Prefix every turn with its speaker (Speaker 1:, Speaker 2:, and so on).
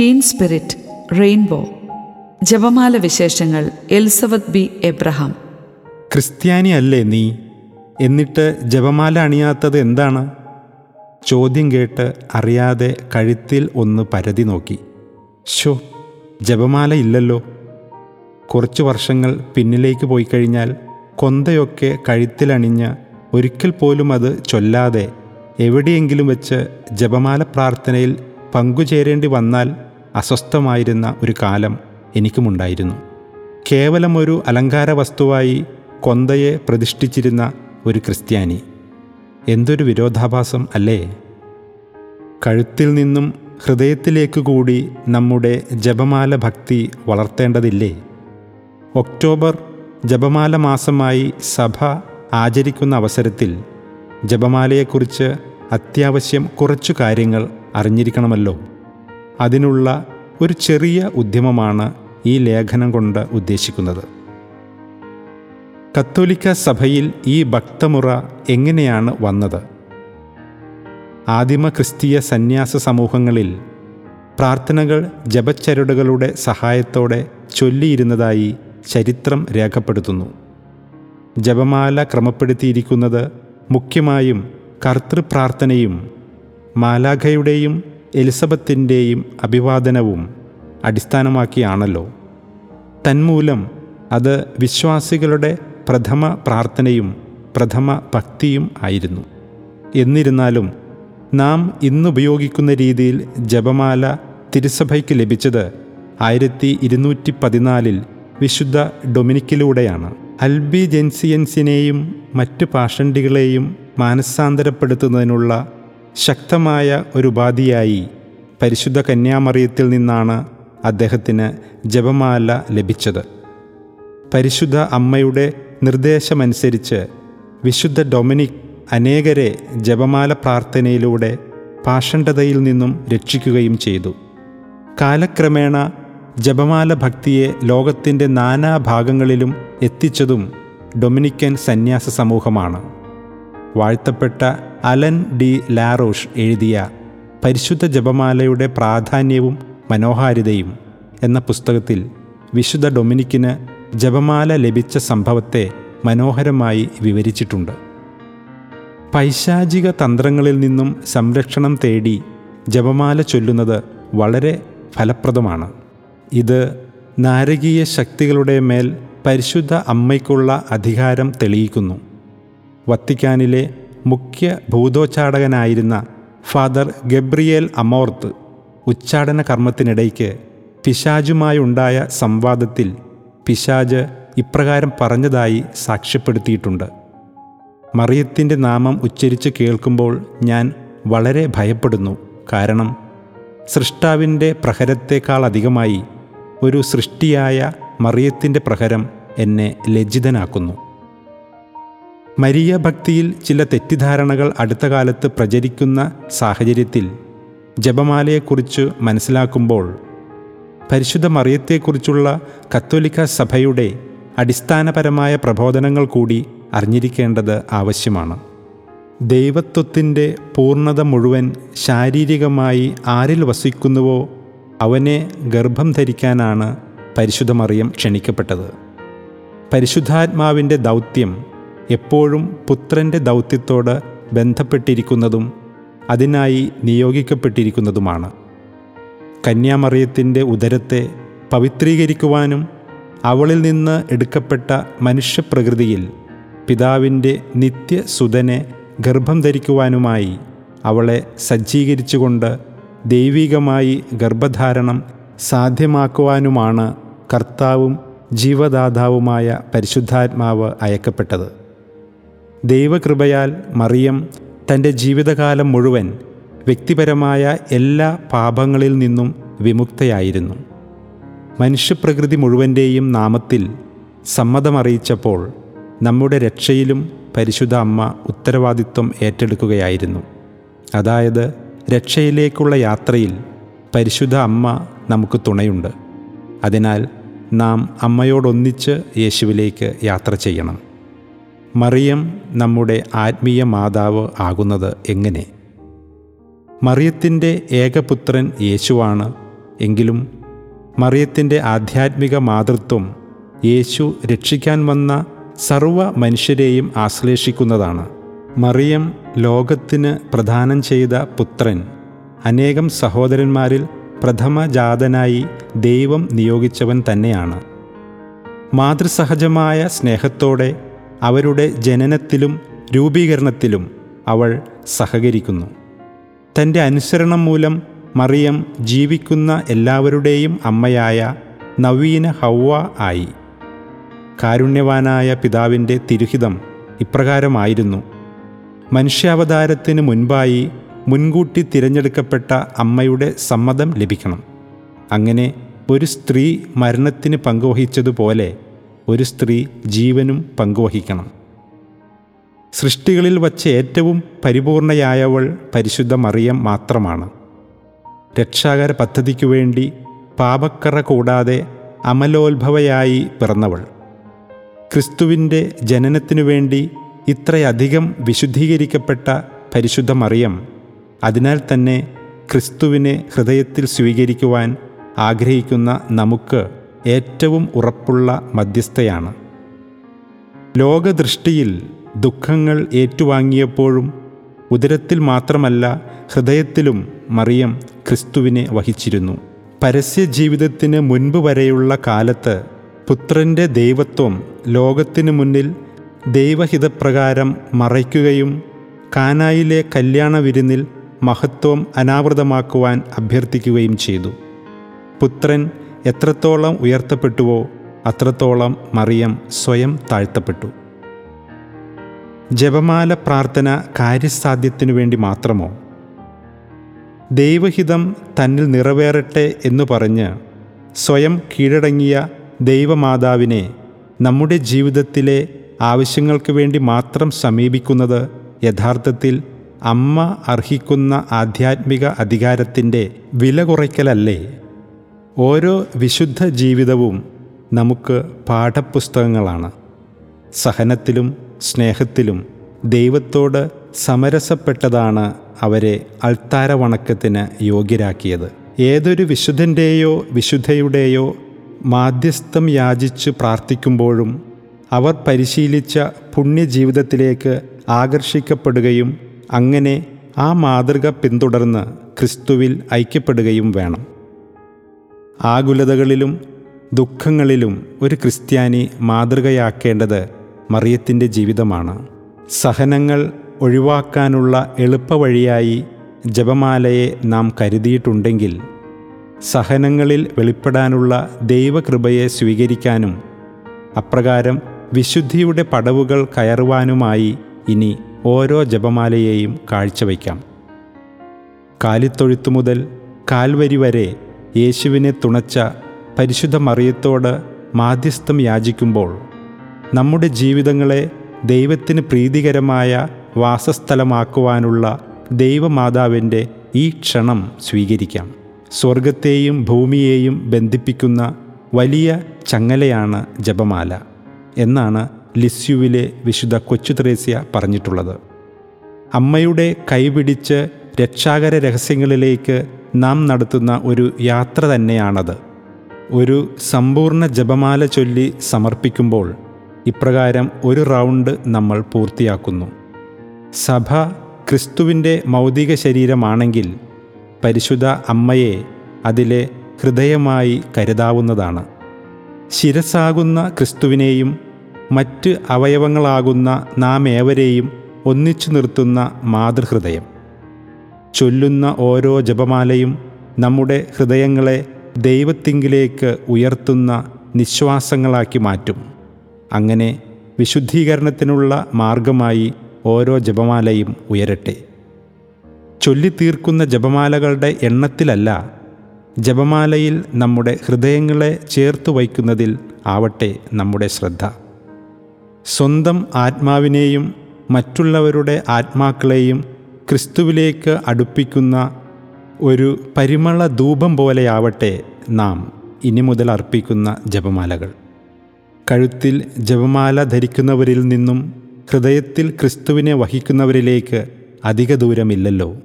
Speaker 1: Tin spirit rainbow ജപമാല വിശേഷങ്ങൾ Elizabeth B. Abraham.
Speaker 2: ക്രിസ്ത്യാനി അല്ലേ നീ? എന്നിട്ട് ജപമാല അണിയാത്തത് എന്താണ്? ചോദ്യം കേട്ട് അറിയാതെ കഴുത്തിൽ ഒന്ന് പരതി നോക്കി. ഷോ ജപമാല ഇല്ലല്ലോ. കുറച്ച് വർഷങ്ങൾ പിന്നിലേക്ക് പോയി കഴിഞ്ഞാൽ കൊന്തയൊക്കെ കഴുത്തിലണിഞ്ഞ് ഒരിക്കൽ പോലും അത് ചൊല്ലാതെ എവിടെയെങ്കിലും വെച്ച് ജപമാല പ്രാർത്ഥനയിൽ പങ്കുചേരേണ്ടി വന്നാൽ അസ്വസ്ഥമായിരുന്ന ഒരു കാലം എനിക്കുമുണ്ടായിരുന്നു. കേവലം ഒരു അലങ്കാര വസ്തുവായി കൊന്തയെ പ്രതിഷ്ഠിച്ചിരുന്ന ഒരു ക്രിസ്ത്യാനി. എന്തൊരു വിരോധാഭാസം അല്ലേ? കഴുത്തിൽ നിന്നും ഹൃദയത്തിലേക്ക് കൂടി നമ്മുടെ ജപമാല ഭക്തി വളർത്തേണ്ടതില്ലേ? ഒക്ടോബർ ജപമാല മാസമായി സഭ ആചരിക്കുന്ന അവസരത്തിൽ ജപമാലയെക്കുറിച്ച് അത്യാവശ്യം കുറച്ചു കാര്യങ്ങൾ അറിഞ്ഞിരിക്കണമല്ലോ. അതിനുള്ള ഒരു ചെറിയ ഉദ്യമമാണ് ഈ ലേഖനം കൊണ്ട് ഉദ്ദേശിക്കുന്നത്. കത്തോലിക്ക സഭയിൽ ഈ ഭക്തമുറ എങ്ങനെയാണ് വന്നത്? ആദിമ ക്രിസ്തീയ സന്യാസ സമൂഹങ്ങളിൽ പ്രാർത്ഥനകൾ ജപച്ചരടുകളുടെ സഹായത്തോടെ ചൊല്ലിയിരുന്നതായി ചരിത്രം രേഖപ്പെടുത്തുന്നു. ജപമാല ക്രമപ്പെടുത്തിയിരിക്കുന്നത് മുഖ്യമായും കർത്തൃപ്രാർത്ഥനയും മാലാഖയുടെയും എലിസബത്തിന്റെയും അഭിവാദനവും അടിസ്ഥാനമാക്കിയാണല്ലോ. തന്മൂലം അത് വിശ്വാസികളുടെ പ്രഥമ പ്രാർത്ഥനയും പ്രഥമ ഭക്തിയും ആയിരുന്നു. എന്നിരുന്നാലും നാം ഇന്നുപയോഗിക്കുന്ന രീതിയിൽ ജപമാല തിരുസഭയ്ക്ക് ലഭിച്ചത് ആയിരത്തി ഇരുന്നൂറ്റി പതിനാലിൽ വിശുദ്ധ ഡൊമിനിക്കിലൂടെയാണ്. അൽബി ജെൻസിയൻസിനെയും മറ്റ് പാഷണ്ടികളെയും മാനസാന്തരപ്പെടുത്തുന്നതിനുള്ള ശക്തമായ ഒരു ഉപാധിയായി പരിശുദ്ധ കന്യാമറിയത്തിൽ നിന്നാണ് അദ്ദേഹത്തിന് ജപമാല ലഭിച്ചത്. പരിശുദ്ധ അമ്മയുടെ നിർദ്ദേശമനുസരിച്ച് വിശുദ്ധ ഡൊമിനിക് അനേകരെ ജപമാല പ്രാർത്ഥനയിലൂടെ പാഷണ്ഡതയിൽ നിന്നും രക്ഷിക്കുകയും ചെയ്തു. കാലക്രമേണ ജപമാല ഭക്തിയെ ലോകത്തിന്റെ നാനാഭാഗങ്ങളിലും എത്തിച്ചതും ഡൊമിനിക്കൻ സന്യാസ സമൂഹമാണ്. വാഴ്ത്തപ്പെട്ട അലൻ ഡി ലാറോഷ് എഴുതിയ പരിശുദ്ധ ജപമാലയുടെ പ്രാധാന്യവും മനോഹാരിതയും എന്ന പുസ്തകത്തിൽ വിശുദ്ധ ഡൊമിനിക്കിന് ജപമാല ലഭിച്ച സംഭവത്തെ മനോഹരമായി വിവരിച്ചിട്ടുണ്ട്. പൈശാചിക തന്ത്രങ്ങളിൽ നിന്നും സംരക്ഷണം തേടി ജപമാല ചൊല്ലുന്നത് വളരെ ഫലപ്രദമാണ്. ഇത് നാരകീയ ശക്തികളുടെ മേൽ പരിശുദ്ധ അമ്മയ്ക്കുള്ള അധികാരം തെളിയിക്കുന്നു. വത്തിക്കാനിലെ മുഖ്യ ഭൂതോച്ചാടകനായിരുന്ന ഫാദർ ഗബ്രിയേൽ അമോർത്ത് ഉച്ചാടന കർമ്മത്തിനിടയ്ക്ക് പിശാജുമായുണ്ടായ സംവാദത്തിൽ പിശാജ് ഇപ്രകാരം പറഞ്ഞതായി സാക്ഷ്യപ്പെടുത്തിയിട്ടുണ്ട്. മറിയത്തിന്റെ നാമം ഉച്ചരിച്ച് കേൾക്കുമ്പോൾ ഞാൻ വളരെ ഭയപ്പെടുന്നു. കാരണം സൃഷ്ടാവിന്റെ പ്രഹരത്തേക്കാൾ അധികമായി ഒരു സൃഷ്ടിയായ മറിയത്തിന്റെ പ്രഹരം എന്നെ ലജ്ജിതനാക്കുന്നു. മരിയ ഭക്തിയിൽ ചില തെറ്റിദ്ധാരണകൾ അടുത്ത കാലത്ത് പ്രചരിക്കുന്ന സാഹചര്യത്തിൽ ജപമാലയെക്കുറിച്ച് മനസ്സിലാക്കുമ്പോൾ പരിശുദ്ധ മറിയത്തെക്കുറിച്ചുള്ള കത്തോലിക്ക സഭയുടെ അടിസ്ഥാനപരമായ പ്രബോധനങ്ങൾ കൂടി അറിഞ്ഞിരിക്കേണ്ടത് ആവശ്യമാണ്. ദൈവത്വത്തിന്റെ പൂർണത മുഴുവൻ ശാരീരികമായി ആരിൽ വസിക്കുന്നുവോ അവനെ ഗർഭം ധരിക്കാനാണ് പരിശുദ്ധമറിയം ക്ഷണിക്കപ്പെട്ടത്. പരിശുദ്ധാത്മാവിന്റെ ദൗത്യം എപ്പോഴും പുത്രന്റെ ദൗത്യത്തോട് ബന്ധപ്പെട്ടിരിക്കുന്നതും അതിനായി നിയോഗിക്കപ്പെട്ടിരിക്കുന്നതുമാണ്. കന്യാമറിയത്തിന്റെ ഉദരത്തെ പവിത്രീകരിക്കുവാനും അവളിൽ നിന്ന് എടുക്കപ്പെട്ട മനുഷ്യപ്രകൃതിയിൽ പിതാവിന്റെ നിത്യസുതനെ ഗർഭം ധരിക്കുവാനുമായി അവളെ സജ്ജീകരിച്ചുകൊണ്ട് ദൈവികമായി ഗർഭധാരണം സാധ്യമാക്കുവാനുമാണ് കർത്താവും ജീവദാതാവുമായ പരിശുദ്ധാത്മാവ് അയക്കപ്പെട്ടത്. ദൈവകൃപയാൽ മറിയം തന്റെ ജീവിതകാലം മുഴുവൻ വ്യക്തിപരമായ എല്ലാ പാപങ്ങളിൽ നിന്നും വിമുക്തയായിരുന്നു. മനുഷ്യപ്രകൃതി മുഴുവന്റെയും നാമത്തിൽ സമ്മതമറിയിച്ചപ്പോൾ നമ്മുടെ രക്ഷയിലും പരിശുദ്ധ അമ്മ ഉത്തരവാദിത്വം ഏറ്റെടുക്കുകയായിരുന്നു. അതായത് രക്ഷയിലേക്കുള്ള യാത്രയിൽ പരിശുദ്ധ അമ്മ നമുക്ക് തുണയുണ്ട്. അതിനാൽ നാം അമ്മയോടൊന്നിച്ച് യേശുവിലേക്ക് യാത്ര ചെയ്യണം. മറിയം നമ്മുടെ ആത്മീയ മാതാവ് ആകുന്നത് എങ്ങനെ? മറിയത്തിന്റെ ഏകപുത്രൻ യേശുവാണ് എങ്കിലും മറിയത്തിന്റെ ആധ്യാത്മിക മാതൃത്വം യേശു രക്ഷിക്കാൻ വന്ന സർവ മനുഷ്യരെയും ആശ്ലേഷിക്കുന്നതാണ്. മറിയം ലോകത്തിന് പ്രദാനം ചെയ്ത പുത്രൻ. അനേകം സഹോദരന്മാരിൽ പ്രഥമജാതനായി ദൈവം നിയോഗിച്ചവൻ തന്നെയാണ്. മാതൃസഹജമായ സ്നേഹത്തോടെ അവരുടെ ജനനത്തിലും രൂപീകരണത്തിലും അവൾ സഹകരിക്കുന്നു. തന്റെ അനുസരണം മൂലം മറിയം ജീവിക്കുന്ന എല്ലാവരുടെയും അമ്മയായ നവീന ഹൗവ ആയി. കാരുണ്യവാനായ പിതാവിന്റെ തിരുഹിതം ഇപ്രകാരമായിരുന്നു. മനുഷ്യാവതാരത്തിന് മുൻപായി മുൻകൂട്ടി തിരഞ്ഞെടുക്കപ്പെട്ട അമ്മയുടെ സമ്മതം ലഭിക്കണം. അങ്ങനെ ഒരു സ്ത്രീ മരണത്തിന് പങ്കുവഹിച്ചതുപോലെ ഒരു സ്ത്രീ ജീവനും പങ്കുവഹിക്കണം. സൃഷ്ടികളിൽ വച്ച് ഏറ്റവും പരിപൂർണയായവൾ പരിശുദ്ധ മറിയം മാത്രമാണ്. രക്ഷാകര പദ്ധതിക്കു വേണ്ടി പാപക്കറ കൂടാതെ അമലോത്ഭവയായി പിറന്നവൾ. ക്രിസ്തുവിന്റെ ജനനത്തിനു വേണ്ടി ഇത്രയധികം വിശുദ്ധീകരിക്കപ്പെട്ട പരിശുദ്ധ മറിയം അതിനാൽ തന്നെ ക്രിസ്തുവിനെ ഹൃദയത്തിൽ സ്വീകരിക്കുവാൻ ആഗ്രഹിക്കുന്ന നമുക്ക് ഏറ്റവും ഉറപ്പുള്ള മധ്യസ്ഥയാണ്. ലോകദൃഷ്ടിയിൽ ദുഃഖങ്ങൾ ഏറ്റുവാങ്ങിയപ്പോഴും ഉദരത്തിൽ മാത്രമല്ല ഹൃദയത്തിലും മറിയം ക്രിസ്തുവിനെ വഹിച്ചിരുന്നു. പരസ്യ ജീവിതത്തിന് മുൻപ് വരെയുള്ള കാലത്ത് പുത്രന്റെ ദൈവത്വം ലോകത്തിനു മുന്നിൽ ദൈവഹിതപ്രകാരം മറയ്ക്കുകയും കാനായിലെ കല്യാണ വിരുന്നിൽ മഹത്വം അനാവൃതമാക്കുവാൻ അഭ്യർത്ഥിക്കുകയും ചെയ്തു. പുത്രൻ എത്രത്തോളം ഉയർത്തപ്പെട്ടുവോ അത്രത്തോളം മറിയം സ്വയം താഴ്ത്തപ്പെട്ടു. ജപമാല പ്രാർത്ഥന കാര്യസാധ്യത്തിനു വേണ്ടി മാത്രമോ? ദൈവഹിതം തന്നിൽ നിറവേറട്ടെ എന്നു പറഞ്ഞ് സ്വയം കീഴടങ്ങിയ ദൈവമാതാവിനെ നമ്മുടെ ജീവിതത്തിലെ ആവശ്യങ്ങൾക്ക് വേണ്ടി മാത്രം സമീപിക്കുന്നത് യഥാർത്ഥത്തിൽ അമ്മ അർഹിക്കുന്ന ആധ്യാത്മിക അധികാരത്തിന്റെ വില കുറയ്ക്കലല്ലേ? ഓരോ വിശുദ്ധ ജീവിതവും നമുക്ക് പാഠപുസ്തകങ്ങളാണ്. സഹനത്തിലും സ്നേഹത്തിലും ദൈവത്തോട് സമരസപ്പെട്ടതാണ് അവരെ അൾത്താര വണക്കത്തിന് യോഗ്യരാക്കിയത്. ഏതൊരു വിശുദ്ധന്റെയോ വിശുദ്ധയുടെയോ മാധ്യസ്ഥം യാചിച്ച് പ്രാർത്ഥിക്കുമ്പോഴും അവർ പരിശീലിച്ച പുണ്യജീവിതത്തിലേക്ക് ആകർഷിക്കപ്പെടുകയും അങ്ങനെ ആ മാതൃക പിന്തുടർന്ന് ക്രിസ്തുവിൽ ഐക്യപ്പെടുകയും വേണം. ആകുലതകളിലും ദുഃഖങ്ങളിലും ഒരു ക്രിസ്ത്യാനി മാതൃകയാക്കേണ്ടത് മറിയത്തിന്റെ ജീവിതമാണ്. സഹനങ്ങൾ ഒഴിവാക്കാനുള്ള എളുപ്പവഴിയായി ജപമാലയെ നാം കരുതിയിട്ടുണ്ടെങ്കിൽ സഹനങ്ങളിൽ വെളിപ്പെടാനുള്ള ദൈവകൃപയെ സ്വീകരിക്കാനും അപ്രകാരം വിശുദ്ധിയുടെ പടവുകൾ കയറുവാനുമായി ഇനി ഓരോ ജപമാലയെയും കാഴ്ചവയ്ക്കാം. കാലിത്തൊഴുത്തു മുതൽ കാൽവരി വരെ യേശുവിനെ തുണച്ച പരിശുദ്ധ മറിയത്തോട് മാധ്യസ്ഥം യാചിക്കുമ്പോൾ നമ്മുടെ ജീവിതങ്ങളെ ദൈവത്തിന് പ്രീതികരമായ വാസസ്ഥലമാക്കുവാനുള്ള ദൈവമാതാവിന്റെ ഈ ക്ഷണം സ്വീകരിക്കാം. സ്വർഗത്തെയും ഭൂമിയെയും ബന്ധിപ്പിക്കുന്ന വലിയ ചങ്ങലയാണ് ജപമാല എന്നാണ് ലിസ്യുവിലെ വിശുദ്ധ കൊച്ചു ത്രേസ്യ പറഞ്ഞിട്ടുള്ളത്. അമ്മയുടെ കൈപിടിച്ച് രക്ഷാകര രഹസ്യങ്ങളിലേക്ക് നാം നടത്തുന്ന ഒരു യാത്ര തന്നെയാണത്. ഒരു സമ്പൂർണ ജപമാല ചൊല്ലി സമർപ്പിക്കുമ്പോൾ ഇപ്രകാരം ഒരു റൗണ്ട് നമ്മൾ പൂർത്തിയാക്കുന്നു. സഭ ക്രിസ്തുവിന്റെ മൗതിക ശരീരമാണെങ്കിൽ പരിശുദ്ധ അമ്മയെ അതിലെ ഹൃദയമായി കരുതാവുന്നതാണ്. ശിരസാകുന്ന ക്രിസ്തുവിനെയും മറ്റ് അവയവങ്ങളാകുന്ന നാം ഏവരെയും ഒന്നിച്ചു നിർത്തുന്ന മാതൃഹൃദയം. ചൊല്ലുന്ന ഓരോ ജപമാലയും നമ്മുടെ ഹൃദയങ്ങളെ ദൈവത്തിങ്കിലേക്ക് ഉയർത്തുന്ന നിശ്വാസങ്ങളാക്കി മാറ്റും. അങ്ങനെ വിശുദ്ധീകരണത്തിനുള്ള മാർഗമായി ഓരോ ജപമാലയും ഉയരട്ടെ. ചൊല്ലിത്തീർക്കുന്ന ജപമാലകളുടെ എണ്ണത്തിലല്ല ജപമാലയിൽ നമ്മുടെ ഹൃദയങ്ങളെ ചേർത്തു വയ്ക്കുന്നതിൽ ആവട്ടെ നമ്മുടെ ശ്രദ്ധ. സ്വന്തം ആത്മാവിനെയും മറ്റുള്ളവരുടെ ആത്മാക്കളെയും ക്രിസ്തുവിലേക്ക് അടുപ്പിക്കുന്ന ഒരു പരിമള ധൂപം പോലെയാവട്ടെ നാം ഇനി മുതൽ അർപ്പിക്കുന്ന ജപമാലകൾ. കഴുത്തിൽ ജപമാല ധരിക്കുന്നവരിൽ നിന്നും ഹൃദയത്തിൽ ക്രിസ്തുവിനെ വഹിക്കുന്നവരിലേക്ക് അധിക ദൂരമില്ലല്ലോ.